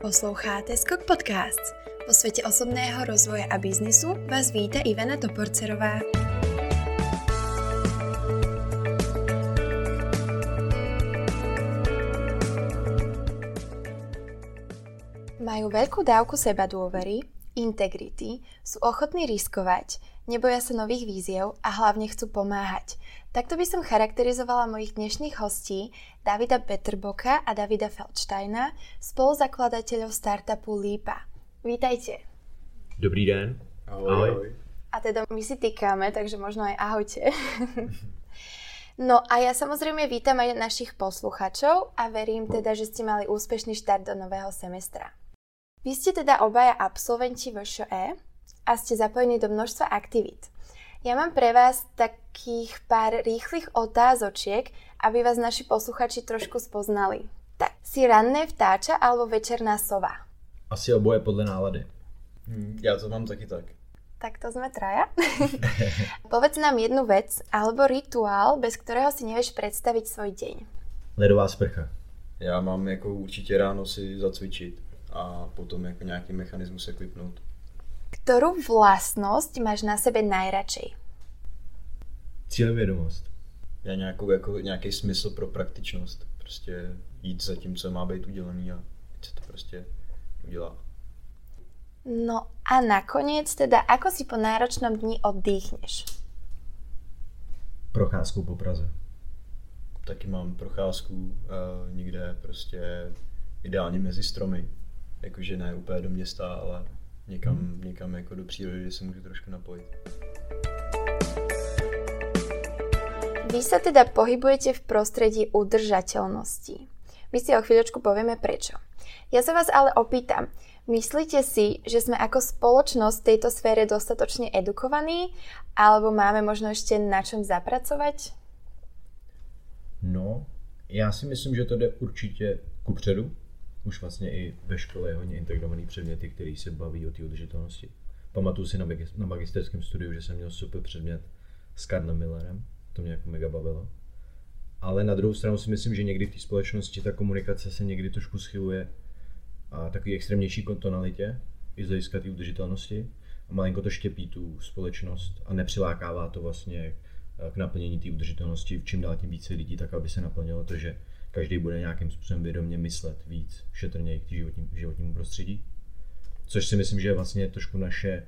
Posloucháte Skok Podcast. Po světě osobného rozvoje a biznisu vás víte Ivana Toporcerová. Majú veľkú dávku seba dôvery, integrity, sú ochotní riskovať, neboja sa nových víziev a hlavne chcú pomáhať. Takto by som charakterizovala mojich dnešných hostí Davida Petrboka a Davida Feldsteina, spoluzakladateľov startupu Lípa. Vítajte. Dobrý den. Ahoj. ahoj. A teda my si týkáme, takže možno aj ahojte. No a ja samozrejme vítam aj našich posluchačov a verím teda, že ste mali úspešný štart do nového semestra. Vy ste teda obaja absolventi VŠE a ste zapojení do množstva aktivít. Ja mám pre vás takých pár rýchlych otázočiek, aby vás naši posluchači trošku spoznali. Tak, si ranné vtáča alebo večerná sova? Asi oboje podle nálady. Hmm, já to mám taky tak. Tak to sme traja. Povedz nám jednu vec alebo rituál, bez ktorého si nevieš predstaviť svoj deň. Ledová sprcha. Já mám jako určitě ráno si zacvičit a potom jako nějaký mechanismus se klipnout. Ktorú vlastnosť máš na sebe najradšej? Cílevědomost. Já nějakou, jako, nějaký smysl pro praktičnost. Prostě jít za tím, co má být udělaný a se to prostě udělá. No a nakoniec teda, ako si po náročnom dni oddychneš? Procházkou po Praze. Taky mám procházku uh, někde prostě ideálně mezi stromy. Jakože ne úplně do města, ale někam, hmm. někam jako do přírody, kde se můžu trošku napojit. Vy sa teda pohybujete v prostredí udržateľnosti. My si o chvíľočku povieme prečo. Ja sa vás ale opýtam, myslíte si, že sme ako spoločnosť v tejto sfére dostatočne edukovaní, alebo máme možno ešte na čom zapracovať? No, já si myslím, že to jde určitě kupředu, už vlastně i ve škole je hodně integrovaný předměty, který se baví o té udržitelnosti. Pamatuju si na, magisterském studiu, že jsem měl super předmět s Karlem Millerem, to mě jako mega bavilo. Ale na druhou stranu si myslím, že někdy v té společnosti ta komunikace se někdy trošku schyluje a takový extrémnější tonalitě, i z hlediska té udržitelnosti. A malinko to štěpí tu společnost a nepřilákává to vlastně k naplnění té udržitelnosti v čím dál tím více lidí, tak aby se naplnilo to, že každý bude nějakým způsobem vědomě myslet víc šetrně k životním, životnímu prostředí. Což si myslím, že je vlastně trošku naše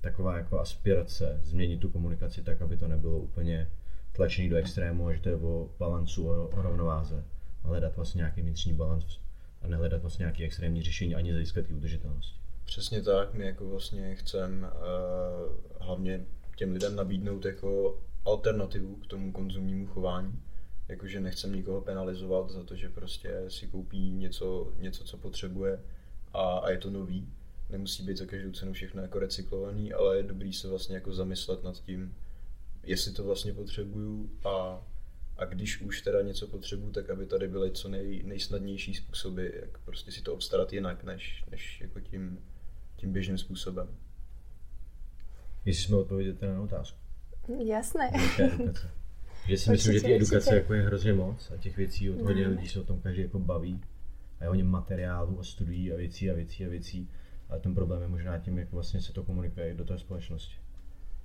taková jako aspirace změnit tu komunikaci tak, aby to nebylo úplně tlačený do extrému a že to je o balancu, o, rovnováze. A hledat vlastně nějaký vnitřní balans a nehledat vlastně nějaký extrémní řešení ani získat ty udržitelnosti. Přesně tak, my jako vlastně chceme uh, hlavně těm lidem nabídnout jako alternativu k tomu konzumnímu chování jakože nechcem nikoho penalizovat za to, že prostě si koupí něco, něco co potřebuje a, a je to nový. Nemusí být za každou cenu všechno jako recyklovaný, ale je dobrý se vlastně jako zamyslet nad tím, jestli to vlastně potřebuju a, a když už teda něco potřebuju, tak aby tady byly co nej, nejsnadnější způsoby, jak prostě si to obstarat jinak, než, než jako tím, tím běžným způsobem. Jestli jsme odpověděli na otázku. Jasné. Že si myslím, že ty edukace jako je hrozně moc a těch věcí od hodně lidí se o tom každý jako baví a je hodně materiálu a studií a věcí a věcí a věcí. Ale ten problém je možná tím, jak vlastně se to komunikuje do té společnosti.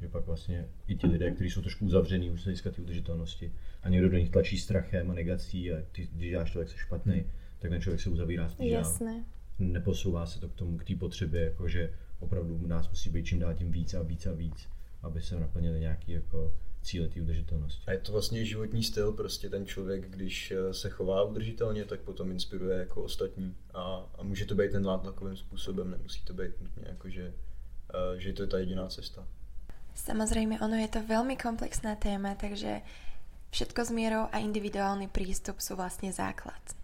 Že pak vlastně i ti lidé, kteří jsou trošku uzavřený už se hlediska té udržitelnosti a někdo do nich tlačí strachem a negací a ty, když děláš to, jak jsi špatný, hmm. tak ten člověk se uzavírá spíš Jasné. Neposouvá se to k tomu, k té potřebě, jakože opravdu nás musí být čím dál tím víc a víc a víc, aby se naplnili nějaký jako cíle té udržitelnosti. A je to vlastně životní styl, prostě ten člověk, když eh, se chová udržitelně, tak potom inspiruje jako ostatní a, a může to být ten nátlakovým způsobem, nemusí to být nutně jako, že, uh, že to je ta jediná cesta. Samozřejmě ono je to velmi komplexná téma, takže všetko s mierou a individuální prístup jsou vlastně základ.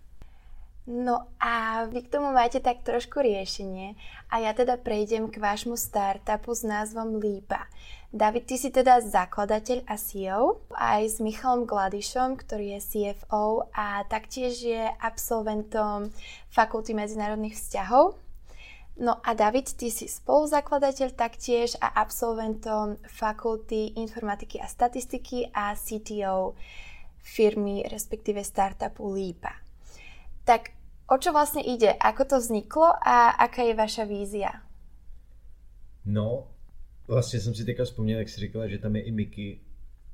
No a vy k tomu máte tak trošku riešenie a ja teda prejdem k vášmu startupu s názvom Lípa. David, ty si teda zakladateľ a CEO aj s Michalom Gladišom, ktorý je CFO a taktiež je absolventom Fakulty medzinárodných vzťahov. No a David, ty si spoluzakladateľ taktiež a absolventom Fakulty informatiky a statistiky a CTO firmy, respektíve startupu Lípa. Tak O čo vlastně ide? Ako to vzniklo a aká je vaša vízia? No, vlastně jsem si teďka vzpomněl, jak jsi říkala, že tam je i Miky,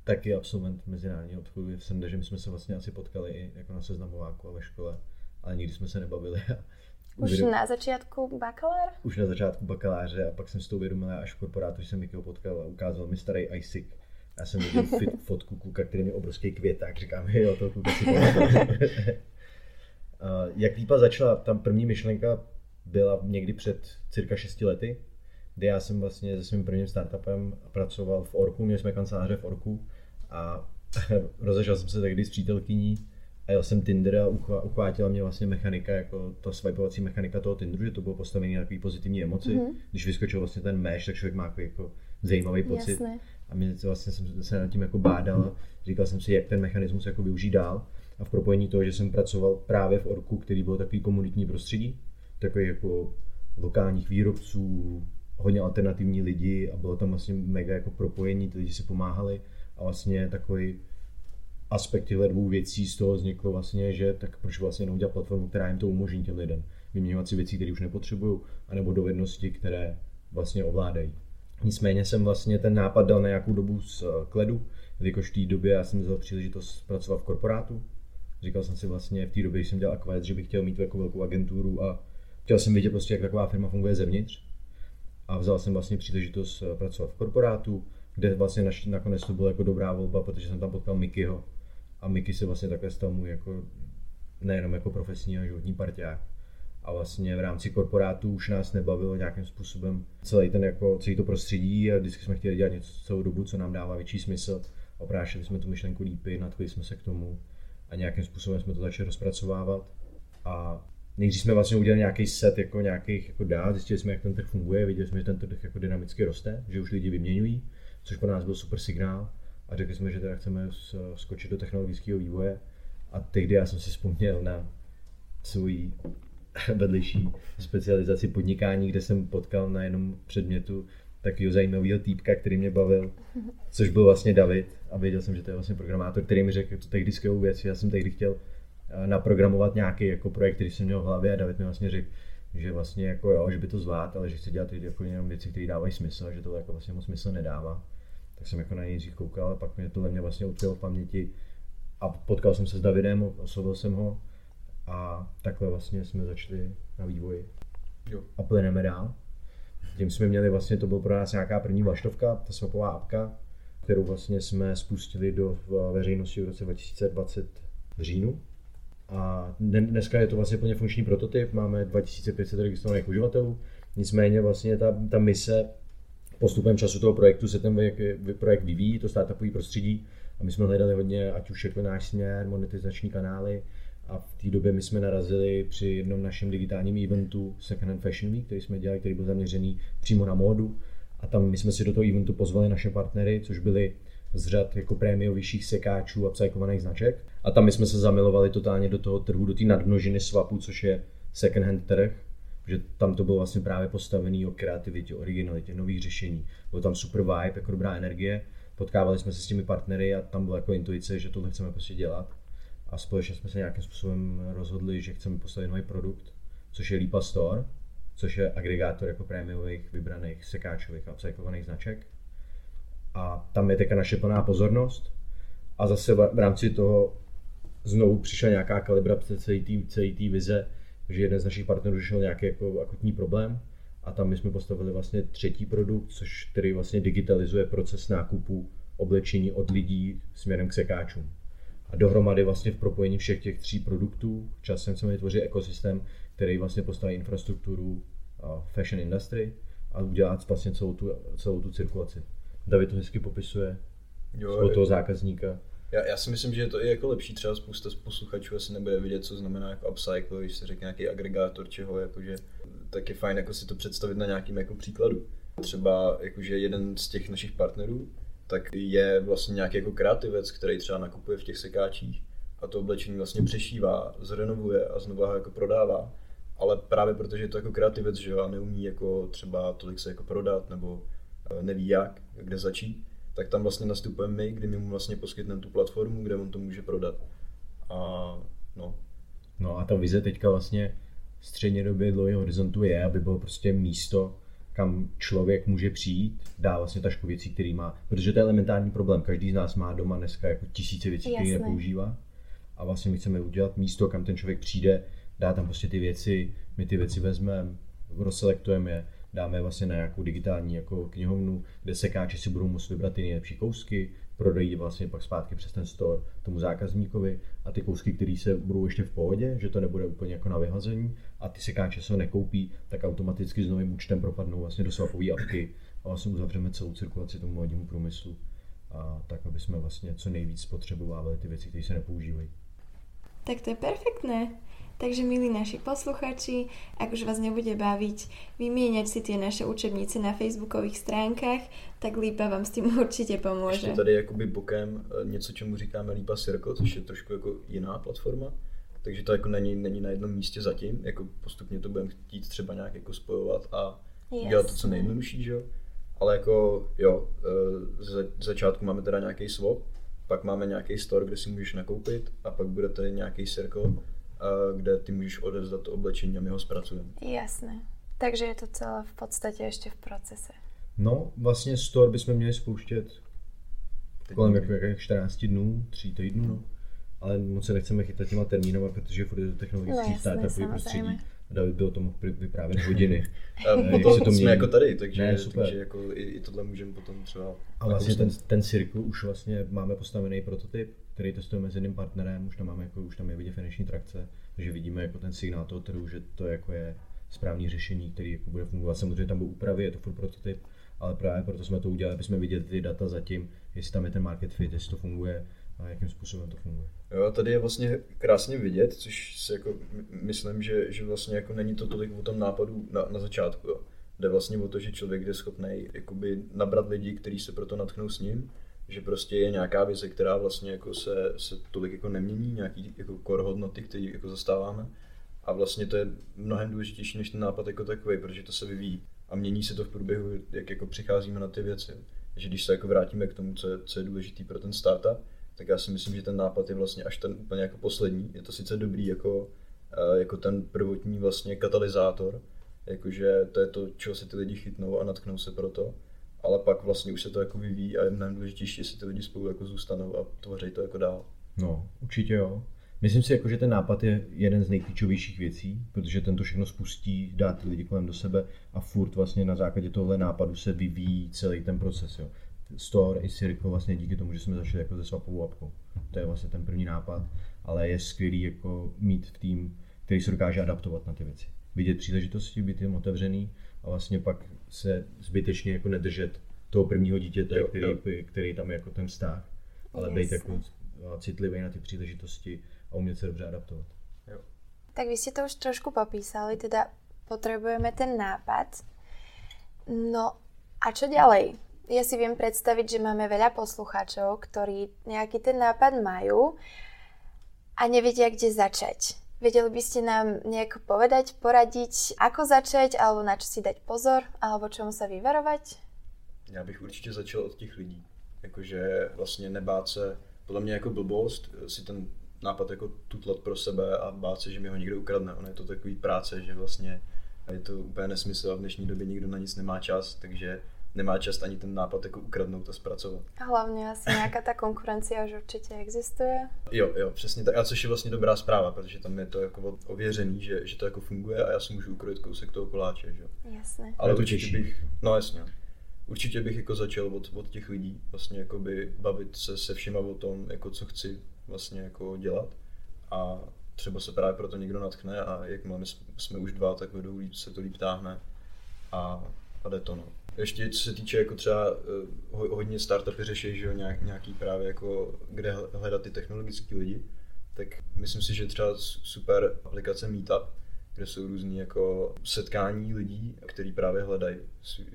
taky absolvent mezinárodního obchodu Sende, že my jsme se vlastně asi potkali i jako na seznamováku a ve škole, ale nikdy jsme se nebavili. Už uvědom... na začátku bakaláře? Už na začátku bakaláře a pak jsem si to uvědomil až v korporátu, že jsem Mikyho potkal a ukázal mi starý ISIC. Já jsem viděl fotku kluka, který měl obrovský květák, říkám, jo, to kluka si Jak lípa začala, tam první myšlenka byla někdy před cirka 6 lety, kdy já jsem vlastně se svým prvním startupem pracoval v Orku, měli jsme kanceláře v Orku a rozešel jsem se tehdy s přítelkyní a jel jsem Tinder a uchvátila mě vlastně mechanika, jako ta swipeovací mechanika toho Tinderu, že to bylo postavené na takový pozitivní emoci. Mm-hmm. Když vyskočil vlastně ten mesh, tak člověk má jako zajímavý pocit. Jasne. A mě vlastně jsem se nad tím jako bádal, říkal jsem si, jak ten mechanismus jako využít dál. A v propojení toho, že jsem pracoval právě v Orku, který byl takový komunitní prostředí, takový jako lokálních výrobců, hodně alternativní lidi a bylo tam vlastně mega jako propojení, ty lidi si pomáhali a vlastně takový aspekt těchto dvou věcí z toho vzniklo vlastně, že tak proč vlastně neudělat platformu, která jim to umožní těm lidem vyměňovat si věci, které už nepotřebují, anebo dovednosti, které vlastně ovládají. Nicméně jsem vlastně ten nápad dal na nějakou dobu z kledu, jelikož v té době já jsem vzal příležitost pracovat v korporátu. Říkal jsem si vlastně v té době, když jsem dělal Aquajet, že bych chtěl mít jako velkou agenturu a chtěl jsem vidět prostě, jak taková firma funguje zevnitř. A vzal jsem vlastně příležitost eh, pracovat v korporátu, kde vlastně nakonec to byla jako dobrá volba, protože jsem tam potkal Mikyho. A Miky se vlastně takhle stal můj jako nejenom jako profesní a životní parťák a vlastně v rámci korporátu už nás nebavilo nějakým způsobem celý ten jako, celý to prostředí a vždycky jsme chtěli dělat něco celou dobu, co nám dává větší smysl. Oprášili jsme tu myšlenku lípy, nadchli jsme se k tomu a nějakým způsobem jsme to začali rozpracovávat. A nejdřív jsme vlastně udělali nějaký set jako nějakých jako dát, zjistili jsme, jak ten trh funguje, viděli jsme, že ten trh jako dynamicky roste, že už lidi vyměňují, což pro nás byl super signál a řekli jsme, že teda chceme skočit do technologického vývoje a tehdy já jsem si vzpomněl na svůj vedlejší specializaci podnikání, kde jsem potkal na jenom předmětu takového zajímavého týpka, který mě bavil, což byl vlastně David a věděl jsem, že to je vlastně programátor, který mi řekl to tehdy skvělou věc. Já jsem tehdy chtěl eh, naprogramovat nějaký jako projekt, který jsem měl v hlavě a David mi vlastně řekl, že vlastně jako jo, že by to zvlád, ale že chce dělat jako jenom věci, které dávají smysl a že to jako vlastně moc smysl nedává. Tak jsem jako na něj koukal a pak mě tohle mě vlastně utkvělo v paměti a potkal jsem se s Davidem, oslovil jsem ho a takhle vlastně jsme začali na vývoji. Jo. A plyneme dál. Tím jsme měli vlastně, to byl pro nás nějaká první vlaštovka, ta swapová apka, kterou vlastně jsme spustili do veřejnosti v roce 2020 v říjnu. A dneska je to vlastně plně funkční prototyp, máme 2500 registrovaných uživatelů, nicméně vlastně ta, ta mise postupem času toho projektu se ten projekt vyvíjí, to startupový prostředí a my jsme hledali hodně, ať už jako náš směr, monetizační kanály, a v té době my jsme narazili při jednom našem digitálním eventu Second Hand Fashion Week, který jsme dělali, který byl zaměřený přímo na módu. A tam my jsme si do toho eventu pozvali naše partnery, což byly z řad jako prémiovějších sekáčů a psychovaných značek. A tam my jsme se zamilovali totálně do toho trhu, do té nadmnožiny swapu, což je second hand trh, že tam to bylo vlastně právě postavený o kreativitě, originalitě, nových řešení. Byl tam super vibe, jako dobrá energie. Potkávali jsme se s těmi partnery a tam byla jako intuice, že tohle chceme prostě dělat a společně jsme se nějakým způsobem rozhodli, že chceme postavit nový produkt, což je Lipa Store, což je agregátor jako prémiových vybraných sekáčových a upcyklovaných značek. A tam je teďka naše plná pozornost. A zase v rámci toho znovu přišla nějaká kalibrace celé té vize, že jeden z našich partnerů řešil nějaký jako akutní problém a tam my jsme postavili vlastně třetí produkt, což který vlastně digitalizuje proces nákupu oblečení od lidí směrem k sekáčům. A dohromady vlastně v propojení všech těch tří produktů časem se vytvoří ekosystém, který vlastně postaví infrastrukturu fashion industry a udělat vlastně celou tu, celou tu cirkulaci. David to hezky popisuje jo, od toho zákazníka. Já, já si myslím, že je to i jako lepší, třeba spousta posluchačů asi nebude vidět, co znamená jako upcycle, když se řekne nějaký agregátor čeho, jakože tak je fajn jako si to představit na nějakým jako příkladu. Třeba jakože jeden z těch našich partnerů tak je vlastně nějaký jako kreativec, který třeba nakupuje v těch sekáčích a to oblečení vlastně přešívá, zrenovuje a znovu ho jako prodává. Ale právě protože je to jako kreativec, že jo, a neumí jako třeba tolik se jako prodat nebo eh, neví jak, kde začít, tak tam vlastně nastupujeme my, kdy my mu vlastně poskytneme tu platformu, kde on to může prodat. A no, No a ta vize teďka vlastně středně době dlouhého horizontu je, aby bylo prostě místo, kam člověk může přijít, dá vlastně tašku věcí, který má, protože to je elementární problém. Každý z nás má doma dneska jako tisíce věcí, které nepoužívá. A vlastně my chceme udělat místo, kam ten člověk přijde, dá tam prostě ty věci, my ty věci vezmeme, rozselektujeme je, dáme vlastně na nějakou digitální jako knihovnu, kde sekáči si budou moct vybrat ty nejlepší kousky, prodají vlastně pak zpátky přes ten store tomu zákazníkovi a ty kousky, které se budou ještě v pohodě, že to nebude úplně jako na vyhazení a ty sekáče se nekoupí, tak automaticky s novým účtem propadnou vlastně do swapové apky a vlastně uzavřeme celou cirkulaci tomu modnímu průmyslu a tak, aby jsme vlastně co nejvíc spotřebovávali ty věci, které se nepoužívají. Tak to je perfektné. Takže milí naši posluchači, ak už vás nebude baviť vymieňať si tie naše učebnice na facebookových stránkách, tak Lípa vám s tím určitě pomůže. Ještě tady jakoby bokem eh, něco, čemu říkáme Lípa Circle, což je trošku jako jiná platforma. Takže to jako není, není na jednom místě zatím, jako postupně to budeme chtít třeba nějak jako spojovat a yes. dělat to co nejjednodušší, že jo. Ale jako jo, eh, z začátku máme teda nějaký swap, pak máme nějaký store, kde si můžeš nakoupit a pak bude tady nějaký circle, kde ty můžeš odevzdat to oblečení a my ho zpracujeme. Jasné. Takže je to celé v podstatě ještě v procese. No, vlastně store bychom měli spouštět kolem jako, jak 14 dnů, 3 týdnů, no. ale moc se nechceme chytat těma termínama, protože furt je to technologický no, startupový prostředí. David by o tom mohl vyprávět hodiny. a potom to jsme jako tady, takže, ne, super. takže jako i, i tohle můžeme potom třeba... A vlastně ten, ten cirkul už vlastně máme postavený prototyp, který testujeme s jedným partnerem, už tam máme jako, už tam je vidět finanční trakce, takže vidíme jako ten signál toho trhu, že to jako je správný řešení, který jako bude fungovat. Samozřejmě tam budou úpravy, je to furt prototyp, ale právě proto jsme to udělali, aby jsme viděli ty data zatím, jestli tam je ten market fit, jestli to funguje a jakým způsobem to funguje. Jo, tady je vlastně krásně vidět, což si jako myslím, že, že vlastně jako není to tolik o tom nápadu na, na začátku. Jo. Jde vlastně o to, že člověk je schopný nabrat lidi, kteří se proto natknou s ním, že prostě je nějaká vize, která vlastně jako se, se tolik jako nemění, nějaký jako core hodnoty, které jako zastáváme. A vlastně to je mnohem důležitější než ten nápad jako takový, protože to se vyvíjí a mění se to v průběhu, jak jako přicházíme na ty věci. Takže když se jako vrátíme k tomu, co je, co je důležité pro ten startup, tak já si myslím, že ten nápad je vlastně až ten úplně jako poslední. Je to sice dobrý jako, eh, jako ten prvotní vlastně katalyzátor, jakože to je to, čeho se ty lidi chytnou a natknou se pro to, ale pak vlastně už se to jako vyvíjí a je mnohem důležitější, jestli ty lidi spolu jako zůstanou a tvoří to jako dál. No, určitě jo. Myslím si, jako, že ten nápad je jeden z nejklíčovějších věcí, protože ten to všechno spustí, dá ty lidi kolem do sebe a furt vlastně na základě tohle nápadu se vyvíjí celý ten proces. Jo. Store i Circle vlastně díky tomu, že jsme začali jako se swapovou apkou. To je vlastně ten první nápad, ale je skvělý jako mít v tým, který se dokáže adaptovat na ty věci. Vidět příležitosti, být jim otevřený a vlastně pak se zbytečně jako nedržet toho prvního dítěte, jo, který, jo. který tam je jako ten vztah, ale být jako citlivý na ty příležitosti a umět se dobře adaptovat. Jo. Tak vy jste to už trošku popísali, teda potřebujeme ten nápad. No a čo ďalej? Ja si viem predstaviť, že máme veľa poslucháčov, ktorí nejaký ten nápad majú a nevedia, kde začať. Vedeli by ste nám nejako povedať, poradiť, ako začať, alebo na čo si dať pozor, alebo čemu sa vyvarovať? Já bych určitě začal od těch lidí. Jakože vlastně nebát se, podle mě jako blbost, si ten nápad jako tutlat pro sebe a bát se, že mi ho někdo ukradne. Ono je to takový práce, že vlastně je to úplně nesmysl a v dnešní době nikdo na nic nemá čas, takže nemá čas ani ten nápad jako ukradnout a zpracovat. A hlavně asi nějaká ta konkurence už určitě existuje. Jo, jo, přesně tak. A což je vlastně dobrá zpráva, protože tam je to jako ověřený, že, že to jako funguje a já si můžu ukrojit kousek toho koláče, že? Jasně. Ale to určitě bych, no jasně. Určitě bych jako začal od, od těch lidí, vlastně jako by bavit se se všema o tom, jako co chci vlastně jako dělat a třeba se právě proto někdo natchne a jak máme, jsme už dva, tak vedou se to líp táhne a, a jde to no. Ještě co se týče jako třeba uh, hodně startupy řeší, že jo, nějak, nějaký právě jako kde hledat ty technologické lidi, tak myslím si, že třeba super aplikace Meetup, kde jsou různý jako setkání lidí, kteří právě hledají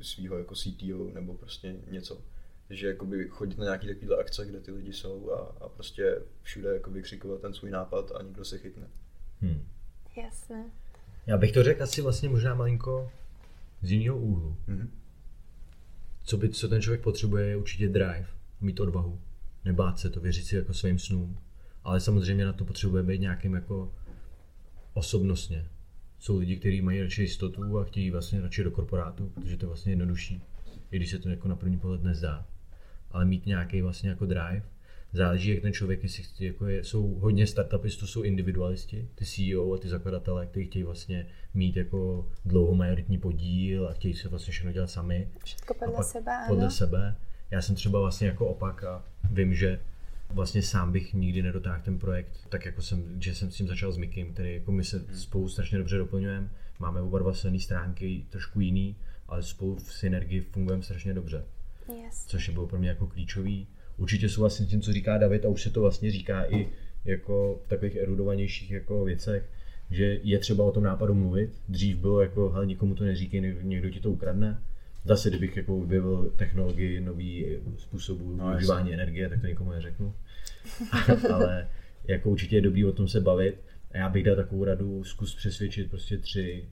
svého jako CTO nebo prostě něco. Takže jakoby chodit na nějaké takové akce, kde ty lidi jsou a, a prostě všude jakoby křikovat ten svůj nápad a nikdo se chytne. Hmm. Jasné. Já bych to řekl asi vlastně možná malinko z jiného úhlu. Mm-hmm co, by, co ten člověk potřebuje, je určitě drive, mít odvahu, nebát se to, věřit si jako svým snům. Ale samozřejmě na to potřebuje být nějakým jako osobnostně. Jsou lidi, kteří mají radši jistotu a chtějí vlastně radši do korporátu, protože to je vlastně jednodušší, i když se to jako na první pohled nezdá. Ale mít nějaký vlastně jako drive, záleží, jak ten člověk, jestli chci, jako je, jsou hodně startupistů, jsou individualisti, ty CEO a ty zakladatelé, kteří chtějí vlastně mít jako dlouho majoritní podíl a chtějí se vlastně všechno dělat sami. Všechno podle sebe, ano. Podle sebe. Já jsem třeba vlastně jako opak a vím, že vlastně sám bych nikdy nedotáhl ten projekt, tak jako jsem, že jsem s tím začal s Mikim, který jako my se hmm. spolu strašně dobře doplňujeme, máme oba dva silné stránky, trošku jiný, ale spolu v synergii fungujeme strašně dobře. Yes. Což je bylo pro mě jako klíčový. Určitě souhlasím s tím, co říká David a už se to vlastně říká i jako v takových erudovanějších jako věcech, že je třeba o tom nápadu mluvit. Dřív bylo jako, hele, nikomu to neříkej, někdo ti to ukradne. Zase, kdybych jako objevil technologii nový způsobů no, využívání energie, tak to nikomu neřeknu. Ale jako určitě je dobrý o tom se bavit. A já bych dal takovou radu, zkus přesvědčit prostě tři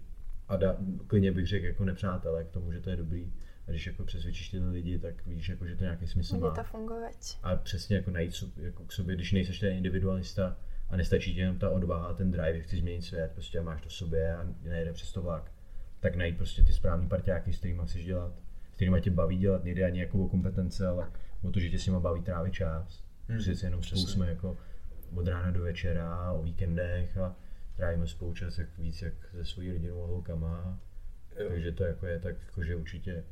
a da, klidně bych řekl jako nepřátelé k tomu, že to je dobrý. A když jako přesvědčíš ty lidi, tak víš, jako, že to nějaký smysl Může má. to fungovat. A přesně jako najít jako k sobě, když nejseš ten individualista a nestačí ti jenom ta odvaha a ten drive, chci změnit svět, prostě máš to v sobě a nejde přes to vlak, tak najít prostě ty správný partiáky, s kterými chceš dělat, s kterými tě baví dělat, nejde ani jako o kompetence, ale o to, že tě s nimi baví trávit čas. Hmm. Přece jenom spolu jsme jako od rána do večera, o víkendech a trávíme spolu čas jak víc jak se svojí rodinou a holkama. Jo. Takže to jako je tak, jako, že určitě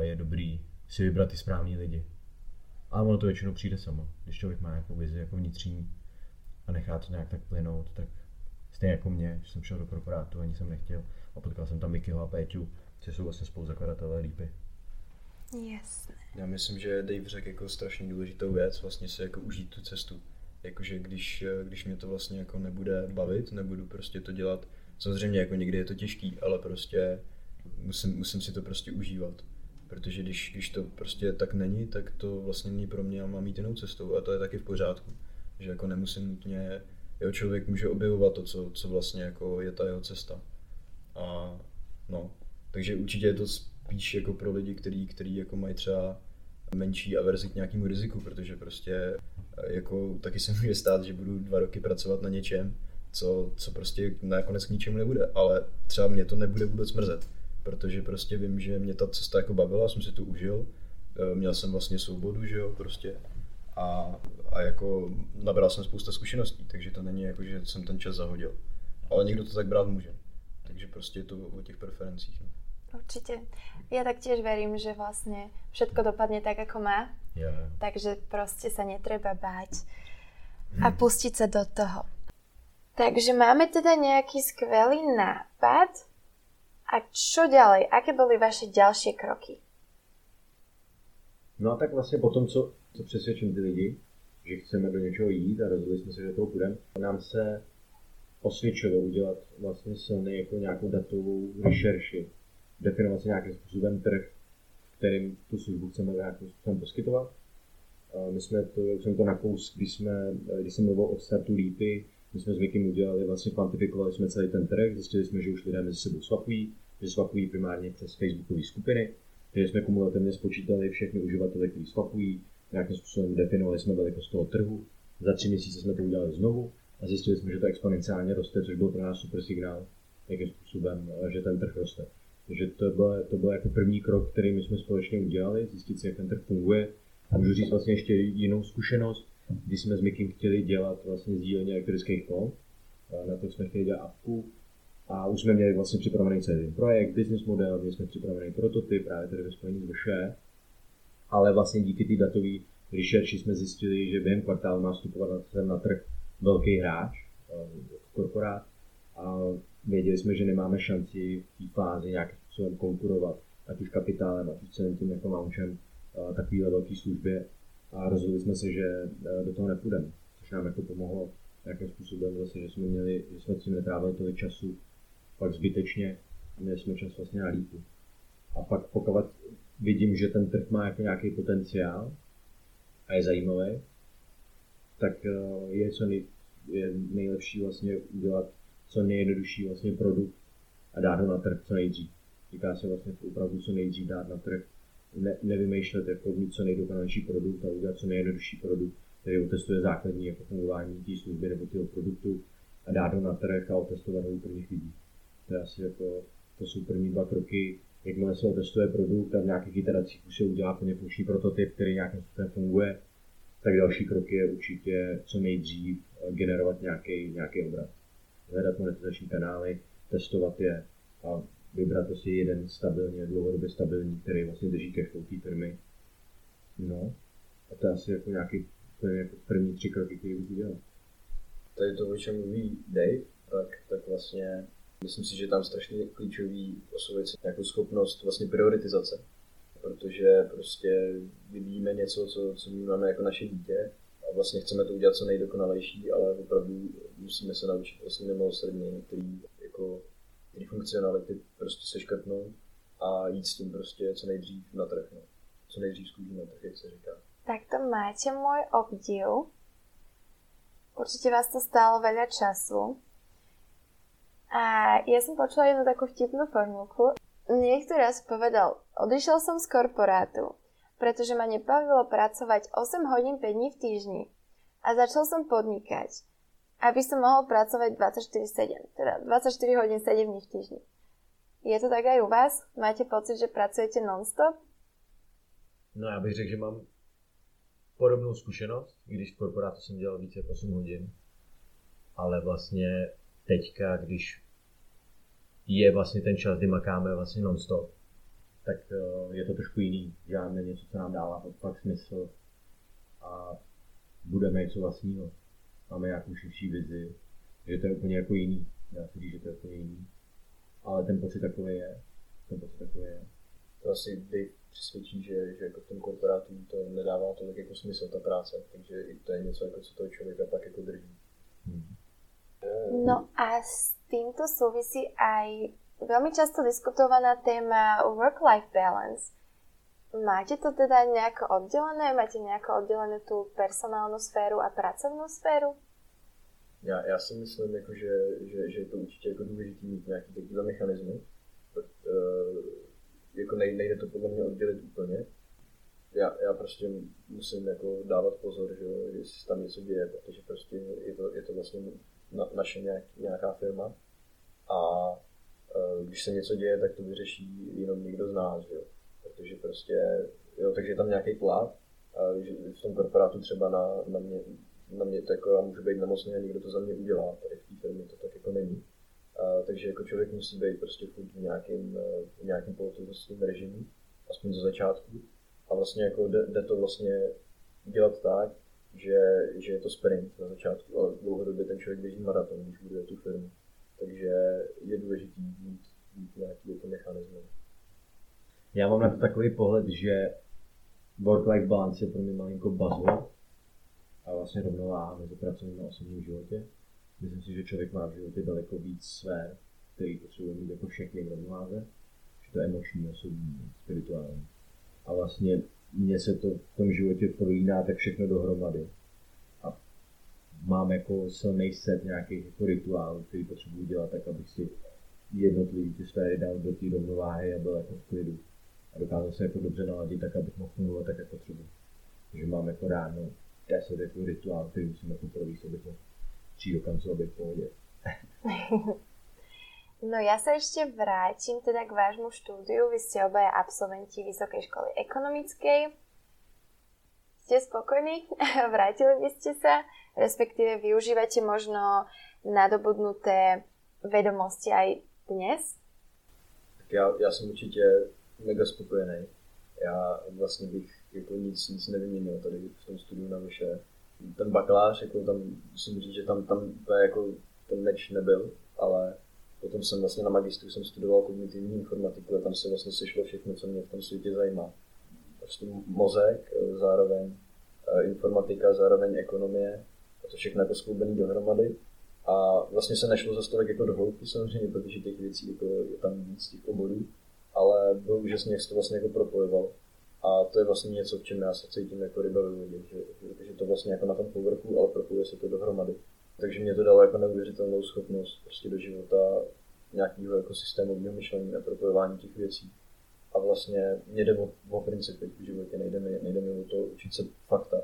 je dobrý si vybrat ty správný lidi. Ale ono to většinou přijde samo. Když člověk má jako vizi jako vnitřní a nechá to nějak tak plynout, tak stejně jako mě, že jsem šel do korporátu, ani jsem nechtěl. A potkal jsem tam Mikyho a Péťu, co jsou vlastně spoluzakladatelé lípy. Jasné. Já myslím, že Dave řekl jako strašně důležitou věc, vlastně si jako užít tu cestu. Jakože když, když mě to vlastně jako nebude bavit, nebudu prostě to dělat, samozřejmě jako někdy je to těžký, ale prostě musím, musím si to prostě užívat. Protože když, když to prostě tak není, tak to vlastně není pro mě a mám jít jinou cestou a to je taky v pořádku. Že jako nemusím nutně, jeho člověk může objevovat to, co, co vlastně jako je ta jeho cesta. A no, takže určitě je to spíš jako pro lidi, kteří který jako mají třeba menší averzi k nějakému riziku, protože prostě jako taky se může stát, že budu dva roky pracovat na něčem, co, co prostě nakonec k ničemu nebude, ale třeba mě to nebude vůbec mrzet, protože prostě vím, že mě ta cesta jako bavila, jsem si to užil, e, měl jsem vlastně svobodu, že jo, prostě a, a jako nabral jsem spousta zkušeností, takže to není jako, že jsem ten čas zahodil. Ale někdo to tak brát může. Takže prostě je to o těch preferencích. No. Určite. Ja taktiež verím, že vlastne všetko dopadne tak, ako má. Yeah. Takže proste sa netreba báť a pustiť sa do toho. Takže máme teda nejaký skvelý nápad. A čo ďalej? Aké boli vaše ďalšie kroky? No a tak vlastně po tom, co, co přesvědčím ty lidi, že chceme do něčeho jít a rozhodli jsme se, že toho půjdeme, nám se osvědčilo udělat vlastně silný jako nějakou datovou rešerši, definovat si nějakým způsobem trh, kterým tu službu chceme nějakým způsobem poskytovat. My jsme to, už jsem to nakous, když, jsme, když jsem mluvil o startu lípy, my jsme s Mikim udělali, vlastně kvantifikovali jsme celý ten trh, zjistili jsme, že už lidé mezi sebou swapují, že swapují primárně přes Facebookové skupiny, takže jsme kumulativně spočítali všechny uživatele, kteří swapují, nějakým způsobem definovali jsme velikost toho trhu, za tři měsíce jsme to udělali znovu a zjistili jsme, že to exponenciálně roste, což byl pro nás super signál, jakým způsobem, že ten trh roste. Takže to byl, to byl jako první krok, který my jsme společně udělali, zjistit si, jak ten trh funguje. A můžu říct vlastně ještě jinou zkušenost, když jsme s Mikim chtěli dělat vlastně sdílení elektrických kol, na to jsme chtěli dělat apku, a už jsme měli vlastně připravený celý projekt, business model, měli jsme připravený prototyp právě tady ve spojení s VŠE, ale vlastně díky té datové researchi jsme zjistili, že během kvartálu má vstupovat na trh velký hráč, korporát, a věděli jsme, že nemáme šanci v té fázi nějakým způsobem konkurovat, ať už kapitálem, ať už celým tím jako launchem takovéhle velké službě a rozhodli jsme se, že do toho nepůjdeme, což nám jako pomohlo nějakým způsobem zase, že jsme měli, že jsme tím netrávili tolik času pak zbytečně a měli jsme čas vlastně na lípu. A pak pokud vidím, že ten trh má jako nějaký potenciál a je zajímavý, tak je co nej, je nejlepší vlastně udělat co nejjednodušší vlastně produkt a dát ho na trh co nejdřív. Říká se vlastně opravdu co nejdřív dát na trh, ne, nevymýšlet jako mít co nejdokonalejší produkt a udělat co nejjednodušší produkt, který otestuje základní jako fungování té služby nebo toho produktu a dát ho na trh a otestovat ho u prvních lidí. To je asi jako, to jsou první dva kroky, jakmile se otestuje produkt a v nějakých iteracích už se udělá plně funkční prototyp, který nějakým způsobem funguje, tak další krok je určitě co nejdřív generovat nějaký, nějaký obrat. Hledat monetizační kanály, testovat je a vybrat si jeden stabilně, dlouhodobě stabilní, který vlastně drží cashflow té firmy. No, a to je asi jako nějaký jako první tři kroky, které bych udělal. Tady to, o čem mluví Dave, tak, tak vlastně myslím si, že tam strašně klíčový osvojit jako schopnost vlastně prioritizace. Protože prostě vyvíjíme něco, co, co máme jako naše dítě a vlastně chceme to udělat co nejdokonalejší, ale opravdu musíme se naučit vlastně nemilosrdně některý jako ty funkcionality prostě seškrtnout a jít s tím prostě co nejdřív na trh. No. Co nejdřív z na trh, jak se říká. Tak to máte můj obdiv. Určite vás to stálo veľa času. A ja som počula jednu takú vtipnú formulku. Niekto raz povedal, odišiel som z korporátu, pretože ma nebavilo pracovať 8 hodín 5 dní v týždni. A začal som podnikať aby som mohol pracovať 24-7, teda 24 hodín 7 dní v týždni. Je to tak aj u vás? Máte pocit, že pracujete non-stop? No já bych řekl, že mám podobnou zkušenost, když v korporátu jsem dělal více jak 8 hodin, ale vlastně teďka, když je vlastně ten čas, kdy makáme vlastně non-stop, tak eh, je to trošku jiný. Žádné něco, co nám dává fakt smysl a budeme něco vlastního máme nějakou širší vizi, že to je úplně jako jiný. Dá se říct, že to je úplně jiný. Ale ten pocit takový je. Ten pocit takový je. To asi Dave přesvědčí, že, že jako v tom korporátu to nedává tolik jako smysl ta práce, takže i to je něco, jako co toho člověka pak jako drží. Hmm. No a s týmto súvisí aj veľmi často diskutovaná téma work-life balance. Máte to teda nejako oddelené? Máte nejako oddelené tú personálnu sféru a pracovnú sféru? Já, já si myslím, jako, že, že, že je to určitě jako důležité mít nějaký takovýhle mechanismy. Uh, jako nej, nejde to podle mě oddělit úplně. Já, já prostě musím jako dávat pozor, že jestli tam něco děje, protože prostě je to, je to vlastně na, naše nějak, nějaká firma a uh, když se něco děje, tak to vyřeší jenom někdo z nás, že jo protože prostě, jo, takže je tam nějaký tlak, že v tom korporátu třeba na, na mě, na mě to jako já můžu být nemocný a někdo to za mě udělá, tady v té firmě to tak jako není. A, takže jako člověk musí být prostě v nějakém, v nějakém pohotovostním režimu, aspoň ze začátku. A vlastně jako jde, jde to vlastně dělat tak, že, že je to sprint na začátku, ale dlouhodobě ten člověk běží maraton, když bude tu firmu. Takže je důležité mít, mít nějaký. Já mám na to takový pohled, že work-life balance je pro mě malinko buzzword a vlastně rovnováha mezi pracovním a osobním životě. Myslím si, že člověk má v životě daleko víc sfér, který potřebuje mít jako všechny v rovnováze, že to je emoční, osobní, spirituální. A vlastně mně se to v tom životě prolíná tak všechno dohromady. A mám jako silný set nějakých jako rituálů, který potřebuji dělat tak, abych si jednotlivý ty sféry dal do té rovnováhy a byl jako v klidu a dokázal se jako dobře naladit tak, abych mohl fungovat tak, jak potřebuji. Takže mám jako ráno 10 jako rituál, který musím jako províst, abych mohl přijít do kancu a být v pohodě. No ja sa ešte vrátim teda k vášmu štúdiu. Vy ste obaja absolventi Vysokej školy ekonomickej. Ste spokojní? Vrátili by ste sa? Respektíve využívate možno nadobudnuté vedomosti aj dnes? Tak já, já jsem určitě mega spokojený. Já vlastně bych jako nic, nic nevyměnil tady v tom studiu na vyše. Ten bakalář, jako tam musím říct, že tam, tam jako ten meč nebyl, ale potom jsem vlastně na magistru jsem studoval kognitivní informatiku a tam se vlastně sešlo všechno, co mě v tom světě zajímá. Prostě mozek, zároveň eh, informatika, zároveň ekonomie, a to všechno jako skloubený dohromady. A vlastně se nešlo za tolik jako do hloubky samozřejmě, protože těch věcí jako je tam víc těch oborů ale byl úžasný, jak se to vlastně jako propojoval. A to je vlastně něco, v čem já se cítím jako ryba ve vodě, že, že, že to vlastně jako na tom povrchu, ale propojuje se to dohromady. Takže mě to dalo jako neuvěřitelnou schopnost prostě do života nějakého jako systémového myšlení a propojování těch věcí. A vlastně mě jde o, o principy v životě, nejde mi, nejde mi o to učit se fakta.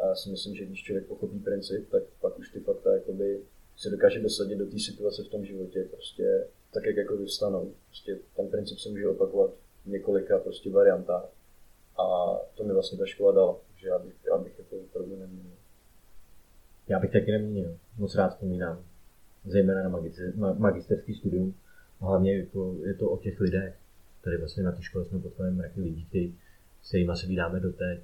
A já si myslím, že když člověk pochopí princip, tak pak už ty fakta jakoby se dokáže dosadit do té situace v tom životě, prostě tak, jak jako vyvstanou. Prostě ten princip se může opakovat v několika prostě variantách. A to mi vlastně ta škola dala, že já bych, já bych jako opravdu neměnil. Já bych taky neměnil, moc rád vzpomínám, zejména na magister, magisterský studium. A hlavně jako je to o těch lidech. Tady vlastně na té škole jsme potkali mraky lidí, kteří se jim asi vydáme doteď.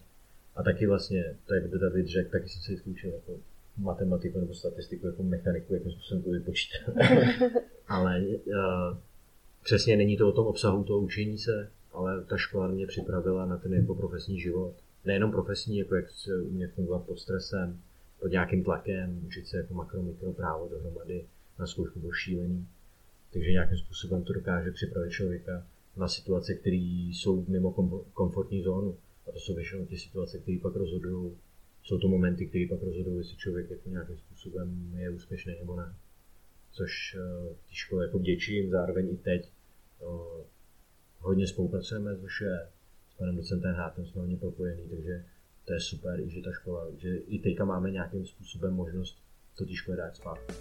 A taky vlastně, to jak to David řekl, taky jsem si zkoušel jako matematiku nebo statistiku jako mechaniku, jakým způsobem to vypočítat. ale uh, přesně není to o tom obsahu toho učení se, ale ta škola mě připravila na ten jako profesní život. Nejenom profesní, jako jak se umět fungovat pod stresem, pod nějakým tlakem, učit se jako makro, mikro právo dohromady, na zkoušku byl šílený. Takže nějakým způsobem to dokáže připravit člověka na situace, které jsou mimo komfortní zónu. A to jsou většinou ty situace, které pak rozhodují jsou to momenty, které pak rozhodují, jestli člověk jako nějakým způsobem je úspěšný nebo ne. Což uh, té škole jako vděčím, zároveň i teď uh, hodně spolupracujeme s VŠE, s panem docentem Hátem jsme hodně propojení, takže to je super, že ta škola, že i teďka máme nějakým způsobem možnost to té škole dát zpátky.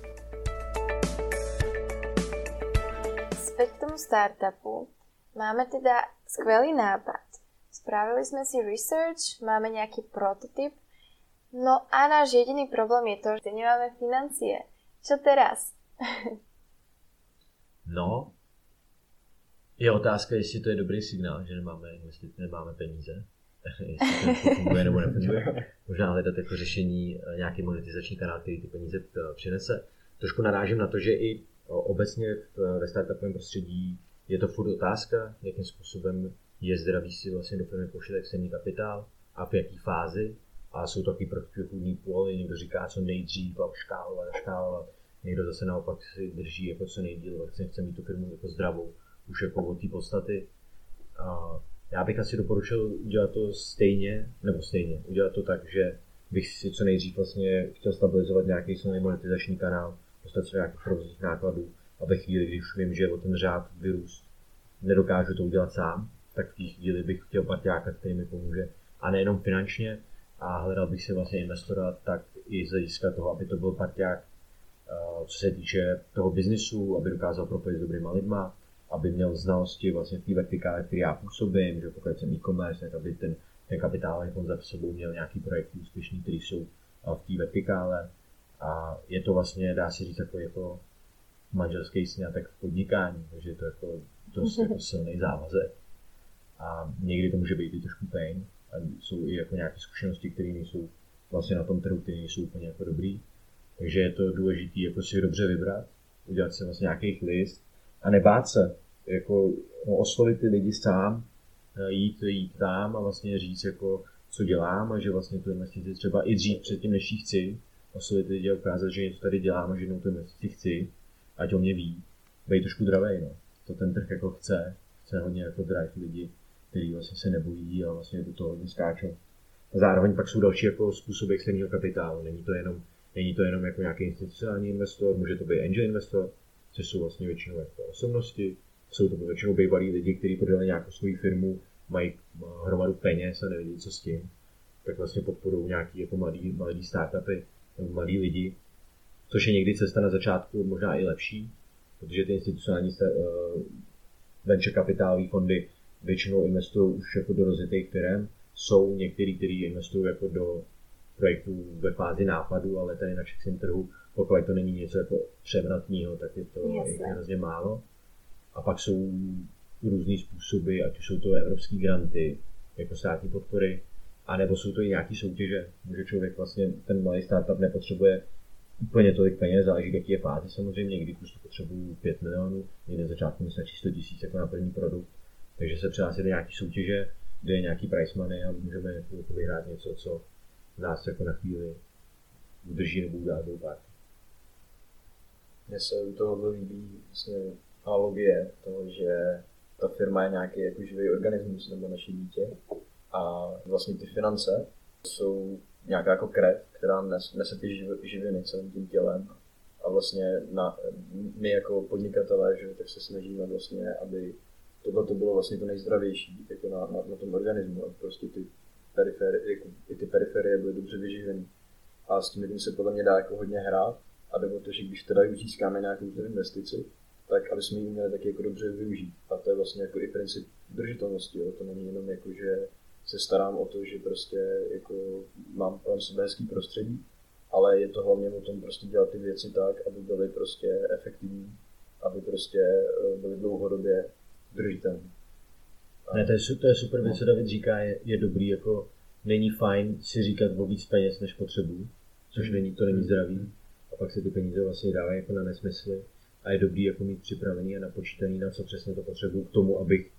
Tomu startupu. Máme teda skvělý nápad. Spravili jsme si research, máme nějaký prototyp, No a náš jediný problém je to, že nemáme financie. Čo teraz? No, je otázka, jestli to je dobrý signál, že nemáme, jestli nemáme peníze. jestli to funguje nebo nefunguje. Možná hledat jako řešení eh, nějaký monetizační kanál, který ty peníze eh, přinese. Trošku narážím na to, že i obecně ve startupovém prostředí je to furt otázka, jakým způsobem je zdravý si vlastně do firmy pošlet externí kapitál a v jaký fázi a jsou taky protichůdní póly, někdo říká co nejdřív a škálovat a škálovat, někdo zase naopak si drží jako co nejdíl, chce, chce mít tu firmu jako zdravou, už jako od té podstaty. A já bych asi doporučil udělat to stejně, nebo stejně, udělat to tak, že bych si co nejdřív vlastně chtěl stabilizovat nějaký silný monetizační kanál, dostat se nějakých provozních nákladů a ve chvíli, když vím, že o ten řád vyrůst nedokážu to udělat sám, tak v té chvíli bych chtěl partiáka, který mi pomůže. A nejenom finančně, a hledal bych si vlastně investora tak i z hlediska toho, aby to byl parťák, eh, co se týče toho biznisu, aby dokázal propojit s dobrýma lidma, aby měl znalosti vlastně v té vertikále, který já působím, že pokud jsem e-commerce, tak aby ten, ten kapitál fond za sebou měl nějaký projekty úspěšný, které jsou eh, v té vertikále. A je to vlastně, dá se říct, takový jako manželský snětek v podnikání, takže je to jako dost jako silný závazek. A někdy to může být i trošku pain, a jsou i jako nějaké zkušenosti, které nejsou vlastně na tom trhu, které nejsou úplně jako dobrý. Takže je to důležité jako si dobře vybrat, udělat si vlastně nějaký list a nebát se, jako no, oslovit ty lidi sám, eh, jít, jít tam a vlastně říct, jako, co dělám a že vlastně tu investici třeba i dřív předtím, než ji chci, oslovit lidi a ukázat, že něco tady dělám a že tu investici chci, ať o mě ví. Být trošku dravej, no. To ten trh jako chce, chce hodně jako drive lidi který vlastně se nebojí a vlastně do toho hodně skáčou. A zároveň pak jsou další jako způsoby externího kapitálu. Není to jenom, není to jenom jako nějaký institucionální investor, může to být angel investor, což jsou vlastně většinou jako osobnosti, jsou to většinou bývalí lidi, kteří prodali nějakou svou firmu, mají hromadu peněz a nevědí, co s tím, tak vlastně podporují nějaký jako mladý, mladý startupy nebo mladí lidi, což je někdy cesta na začátku možná i lepší, protože ty institucionální uh, venture kapitálové fondy většinou investují už jako do rozjetých firm. Jsou někteří, kteří investují jako do projektů ve fázi nápadu, ale tady na českém trhu, pokud to není něco jako převratného, tak je to hrozně málo. A pak jsou různé způsoby, ať už jsou to evropské granty, jako státní podpory, anebo jsou to i nějaké soutěže. Může člověk vlastně, ten malý startup nepotřebuje úplně tolik peněz, záleží, jaký je fázi samozřejmě, někdy prostě potřebuju 5 milionů, někde začátku mi stačí 100 tisíc jako na první produkt, takže se přihlásit do nějaké soutěže, kde je nějaký price money a můžeme jako vyhrát něco, co nás jako na chvíli udrží nebo udá do pár. Mně se u toho líbí vlastně analogie toho, že ta firma je nějaký jako živý organismus nebo naše dítě a vlastně ty finance jsou nějaká jako krev, která nese ty živiny celým tím tělem a vlastně na, my jako podnikatelé, že, tak se snažíme vlastně, aby tohle to bylo vlastně to nejzdravější jako na, na, na tom organismu prostě ty periferie, jako, i ty periferie byly dobře vyživené. A s tím se podle mě dá jako hodně hrát a jde to, že když teda už získáme nějakou investici, tak aby jsme ji měli taky jako dobře využít. A to je vlastně jako i princip udržitelnosti. Jo. To není jenom jako, že se starám o to, že prostě jako mám kolem sebe hezký prostředí, ale je to hlavně o tom prostě dělat ty věci tak, aby byly prostě efektivní, aby prostě eh, byly dlouhodobě udržitelné. Ne, to je, to je super věc, co David říká, je, je dobrý, jako není fajn si říkat o víc peněz, než potřebuji, což není, to není zdravý. A pak se ty peníze vlastně dávají jako na nesmysly. A je dobrý jako mít připravený a napočítaný, na co přesně to potřebuji k tomu, abych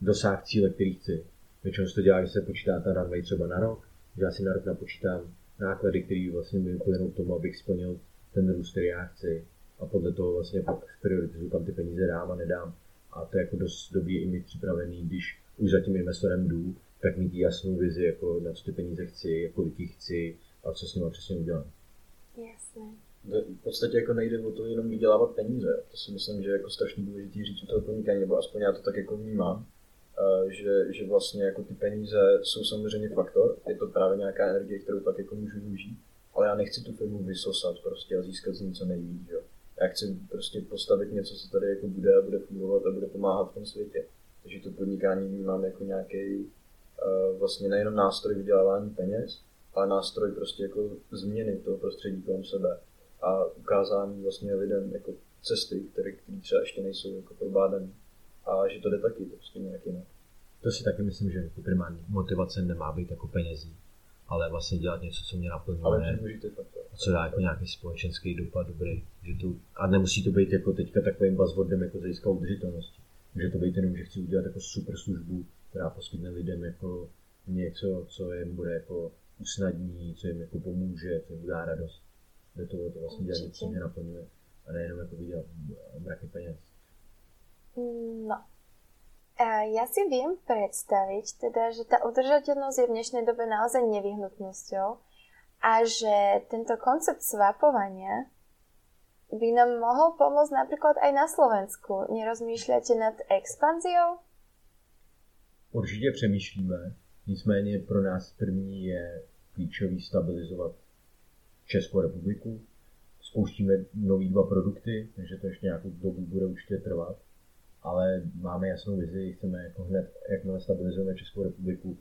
dosáhl cíle, který chci. Většinou se to dělá, že se počítá ta runway třeba na rok, že já si na rok napočítám náklady, které vlastně mi vyplynou k tomu, abych splnil ten růst, který já chci. A podle toho vlastně pak prioritizuju, kam ty peníze dám a nedám. A to je jako dost dobrý i mít připravený, když už za tím investorem jdu, tak mít jasnou vizi, jako na co ty peníze chci, kolik jich chci a co s nimi přesně udělám. Jasné. V podstatě jako nejde o to jenom vydělávat peníze. To si myslím, že je jako strašně důležité říct u toho podnikání, nebo aspoň já to tak jako vnímám, že, že vlastně jako ty peníze jsou samozřejmě faktor, je to právě nějaká energie, kterou pak jako můžu využít, ale já nechci tu firmu vysosat prostě a získat z ní co nejvíc, jo. Já chci prostě postavit něco, co tady jako bude a bude fungovat a bude pomáhat v tom světě. Takže to podnikání mám jako nějaký uh, vlastně nejenom nástroj vydělávání peněz, ale nástroj prostě jako změny toho prostředí kolem sebe a ukázání vlastně lidem jako cesty, které, které třeba ještě nejsou jako probádané a že to jde taky prostě nějak jinak. To si taky myslím, že jako primární motivace nemá být jako penězí, ale vlastně dělat něco, co mě naplňuje. Ale a co dá jako nějaký společenský dopad dobrý. Že to, a nemusí to být jako teďka takovým buzzwordem jako získat udržitelnosti. Může to být jenom, že chci udělat jako super službu, která poskytne lidem jako něco, co jim bude jako usnadní, co jim jako pomůže, co jim udělá radost. Jde to, to vlastně dělat něco, co mě naplňuje a nejenom jako vydělat mraky peněz. No. Ja si viem predstaviť, teda, že tá udržateľnosť je v dnešnej dobe naozaj nevyhnutnosťou a že tento koncept svapovania by nám mohol pomôcť napríklad aj na Slovensku. Nerozmýšľate nad expanziou? Určitě přemýšlíme, nicméně pro nás první je klíčový stabilizovat Českou republiku. Spouštíme nový dva produkty, takže to ještě nějakou dobu bude určitě trvat ale máme jasnou vizi, chceme jako hned, jakmile stabilizujeme Českou republiku,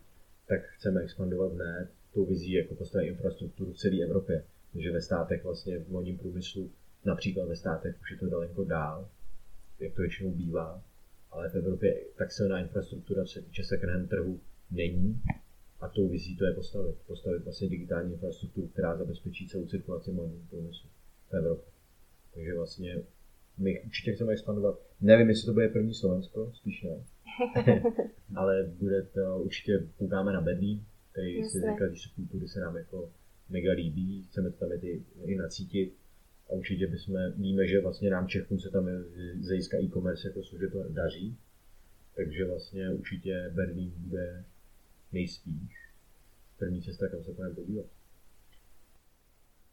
tak chceme expandovat hned tou vizí jako postavit infrastrukturu v celé Evropě. Takže ve státech vlastně v modním průmyslu, například ve státech už je to daleko dál, jak to většinou bývá, ale v Evropě tak silná infrastruktura, co se týče second trhu, není. A tou vizí to je postavit. Postavit vlastně digitální infrastrukturu, která zabezpečí celou cirkulaci modního průmyslu v Evropě. Takže vlastně my určitě chceme expandovat. Nevím, jestli to bude první Slovensko, spíš ne. Ale bude to, určitě koukáme na Bedlí, který si říká, že kultury se nám jako mega líbí, chceme to tam i, i nacítit. A určitě bychom, víme, že vlastně nám Čechům se tam z hlediska e-commerce jako služeb to daří. Takže vlastně určitě Berlín bude nejspíš první cesta, kam se budeme podívat.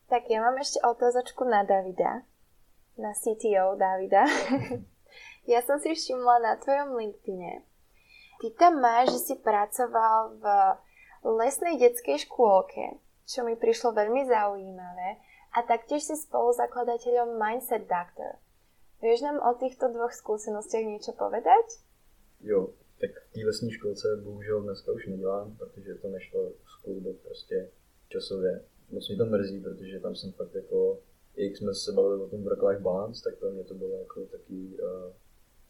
Tak já mám ještě otázočku na Davida na CTO Davida. ja som si všimla na tvojom LinkedIne. Ty tam máš, že si pracoval v lesnej detskej škôlke, čo mi prišlo veľmi zaujímavé, a taktiež si spoluzakladateľom Mindset Doctor. Vieš nám o týchto dvoch skúsenostiach niečo povedať? Jo, tak v té lesní školce bohužel dneska už nedělám, protože to nešlo skloubit prostě časově. Moc mě to mrzí, protože tam jsem fakt jako jak jsme se bavili o tom work-life balance, tak pro mě to bylo jako taky uh,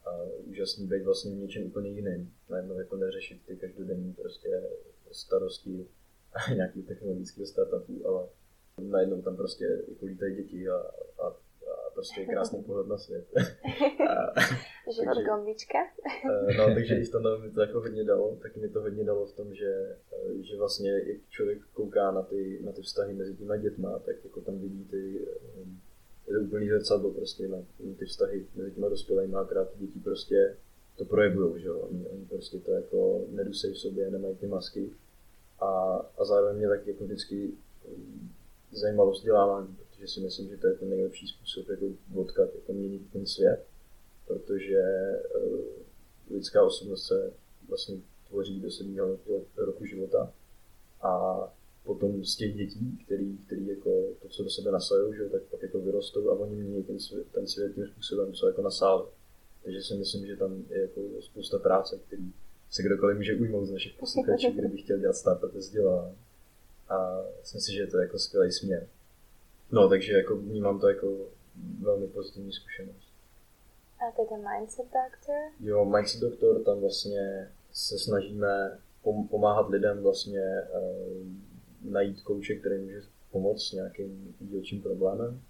uh, úžasný být vlastně v něčem úplně jiným. Najednou jako neřešit ty každodenní prostě starosti a nějakých technologických startupů, ale najednou tam prostě jako lítají děti a, a prostě krásný pohled na svět. Život takže, gombička. Eh, no, takže i tom mi to jako hodně dalo, tak mi to hodně dalo v tom, že, eh, že vlastně jak člověk kouká na ty, na ty vztahy mezi těma dětma, tak jako tam vidí ty, eh, je to úplný zrcadlo prostě na, ty vztahy mezi těma dospělými, akorát ty děti prostě to projevují, že jo, oni, oni prostě to jako nedusej v sobě, nemají ty masky. A, a zároveň mě tak jako vždycky zajímalo vzdělávání, že si myslím, že to je ten nejlepší způsob, jako odkat, jako měnit ten svět, protože uh, lidská osobnost se vlastně tvoří do sedmého roku života. A potom z těch dětí, který, který jako to, co do sebe nasajou, že, tak pak jako vyrostou a oni mění ten svět, ten svět tím způsobem, co jako nasáli. Takže si myslím, že tam je jako spousta práce, který se kdokoliv může ujmout z našich posluchačů, kdyby chtěl dělat startup, to dělá. A myslím si, že je to jako skvělý směr. No, takže jako vnímám to jako velmi pozitivní zkušenost. A teda Mindset Doctor? Jo, Mindset Doctor, tam vlastně se snažíme pomáhat lidem vlastně uh, najít kouče, který může pomoct s nějakým dílčím problémem.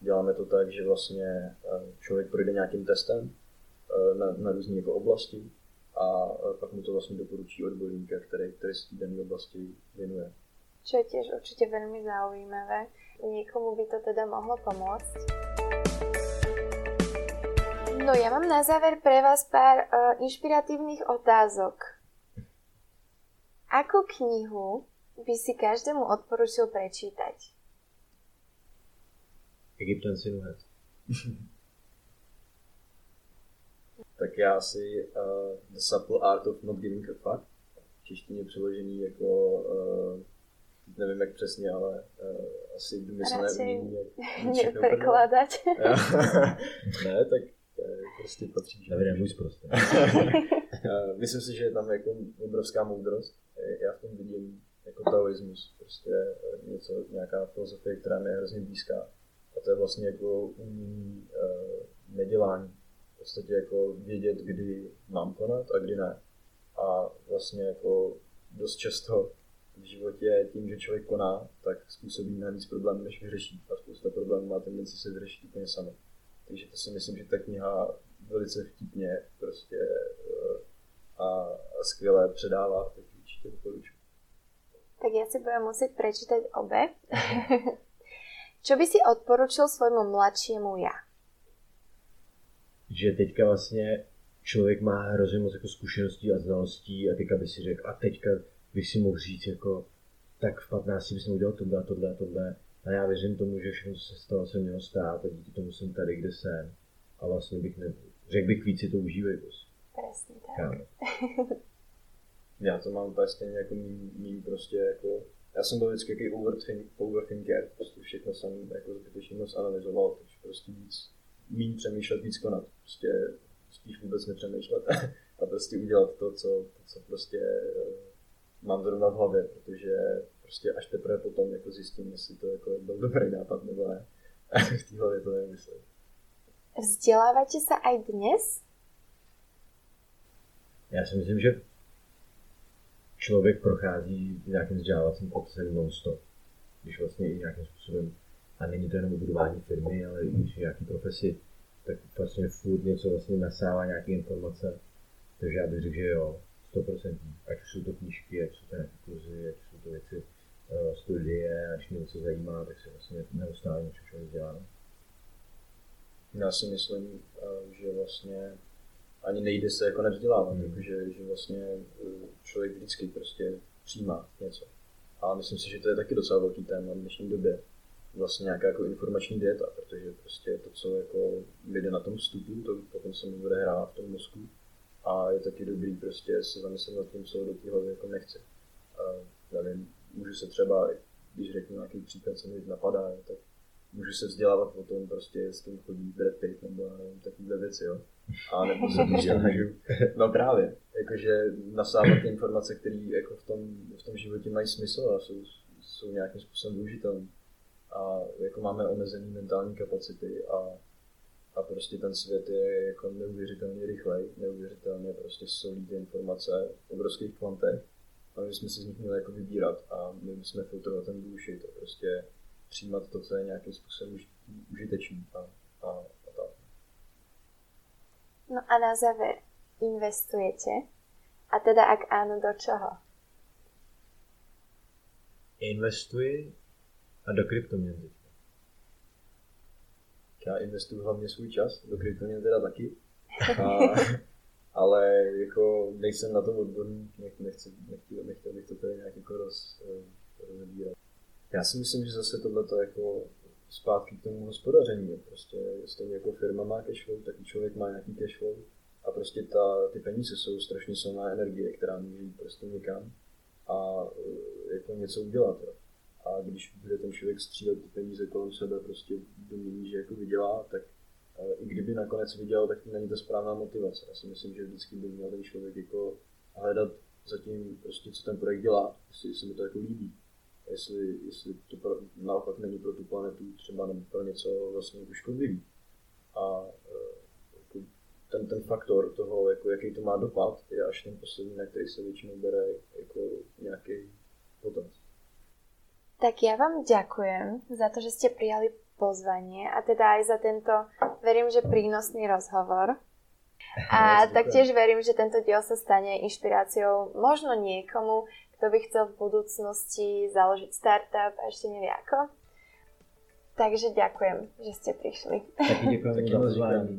Děláme to tak, že vlastně uh, člověk projde nějakým testem uh, na, na různé jako oblasti a pak mu to vlastně doporučí odborníka, který, který se dané oblasti věnuje. Čo je tiež určite veľmi zaujímavé. Niekomu by to teda mohlo pomôcť. No ja mám na záver pre vás pár uh, inšpiratívnych otázok. Akú knihu by si každému odporučil prečítať? Egyptian Silhouette. tak já asi uh, The Subtle Art of Not Giving a Fuck. V češtině přeložený jako, uh, nevím jak přesně, ale uh, asi vymyslené umění. Jak překládat. ne, tak to je prostě patří. Nevím, můj prostě. Myslím si, že je tam jako obrovská moudrost já v tom vidím jako taoismus, prostě eh, něco, nějaká filozofie, která mi je hrozně blízká. A to je vlastně jako umění uh, nedělání. V podstatě jako vědět, kdy mám konat a kdy ne. A vlastně jako dost často v životě tím, že člověk koná, tak způsobí mnohem víc problémů, než vyřeší. A spousta problémů má tendenci se vyřešit úplně sami. Takže to si myslím, že ta kniha velice vtipně prostě uh, a, a skvěle předává určitě doporučuji. Tak já si budem muset prečítať obe. Čo by si odporučil svojmu mladšímu já? Že teďka vlastně člověk má hrozně moc jako zkušeností a znalostí a teďka by si řekl, a teďka bych si mohl říct jako, tak v 15 bys udělal tohle a tohle a tohle. A já věřím tomu, že všechno, co se stalo, se mělo stát a díky tomu jsem tady, kde jsem. A vlastně bych ne... řekl bych víc si to užívej. Prostě. Přesně tak. Já to mám úplně stejně jako mým, mým prostě jako, já jsem byl vždycky jaký overthink, overthinker, prostě všechno jsem jako zbytečně moc analyzoval, takže prostě víc, méně přemýšlet, víc konat, prostě spíš vůbec nepřemýšlet a prostě udělat to, co, to, co prostě uh, mám zrovna v hlavě, protože prostě až teprve potom jako zjistím, jestli to jako byl dobrý nápad nebo ne. v té hlavě to nemyslím. Vzděláváte se aj dnes? Já si myslím, že člověk prochází nějakým vzdělávacím procesem non-stop. Když vlastně i nějakým způsobem, a není to jenom budování firmy, ale i když nějaký profesi, tak vlastně furt něco vlastně nasává nějaké informace. Takže já bych řekl, že jo, 100%. Ať už jsou to knížky, ať jsou to nějaké kurzy, ať jsou to věci, uh, studie, až mě něco zajímá, tak se vlastně neustále něco člověk dělá. Já si myslím, uh, že vlastně ani nejde se jako nevzdělávat, hmm. takže že vlastně eh, člověk vždycky prostě přijímá něco. A myslím si, že to je taky docela velký téma v dnešní době. Vlastně nějaká jako informační dieta, protože prostě to, co jako jde na tom vstupu, to potom se mu hrát v tom mozku. A je taky dobrý prostě se zamyslet nad tím, co do té hlavy jako nechce. A nevím, můžu se třeba, když řeknu nějaký příklad, co mi napadá, tak můžu se vzdělávat o tom prostě, s kým chodí Brad Pitt nebo nevím, takovýhle věci, jo. A nebo se no právě, jakože nasávat ty informace, které jako v tom, v tom životě mají smysl a jsou, jsou nějakým způsobem využitelné. A jako máme omezené mentální kapacity a, a prostě ten svět je jako neuvěřitelně rychlej, neuvěřitelně prostě solí ty informace v obrovských kvantech a my jsme si z nich měli jako vybírat a my jsme filtrovat ten bullshit a prostě přijímat to, co je nějakým způsobem už, užitečný a, a. No a na závěr, investujete? A teda ak áno, do čoho? Investuji a do kryptoměn Já investuju hlavně svůj čas, do kryptoměn teda taky. A, ale jako nejsem na tom odborník, nechci, nechtěl, nechtěl bych to tady nějak jako roz, eh, rozebírat. Já si myslím, že zase tohle to jako zpátky k tomu hospodaření. Prostě stejně jako firma má cashflow, tak i člověk má nějaký cashflow. A prostě ta, ty peníze jsou strašně silná energie, která může jít prostě někam a e, jako něco udělat. Jo. a když bude ten člověk střílet ty peníze kolem sebe prostě domnění, že jako vydělá, tak i kdyby nakonec vydělal, tak není to správná motivace. Já si myslím, že vždycky by měl ten člověk jako hledat zatím prostě, co ten projekt dělá, jestli se mu to jako líbí. Jestli, jestli to pro, naopak není pro tu planetu třeba nebo pro něco vlastně jako škodlivý. A jako ten, ten faktor toho, jako jaký to má dopad, je až ten poslední, na který se většinou bere jako nějaký potaz. Tak ja vám ďakujem za to, že ste prijali pozvanie a teda aj za tento, verím, že prínosný rozhovor. A taktiež verím, že tento diel sa stane inšpiráciou možno niekomu, kto by chcel v budúcnosti založiť startup a ešte nevie ako. Takže ďakujem, že ste prišli. Taky ďakujem za pozvání,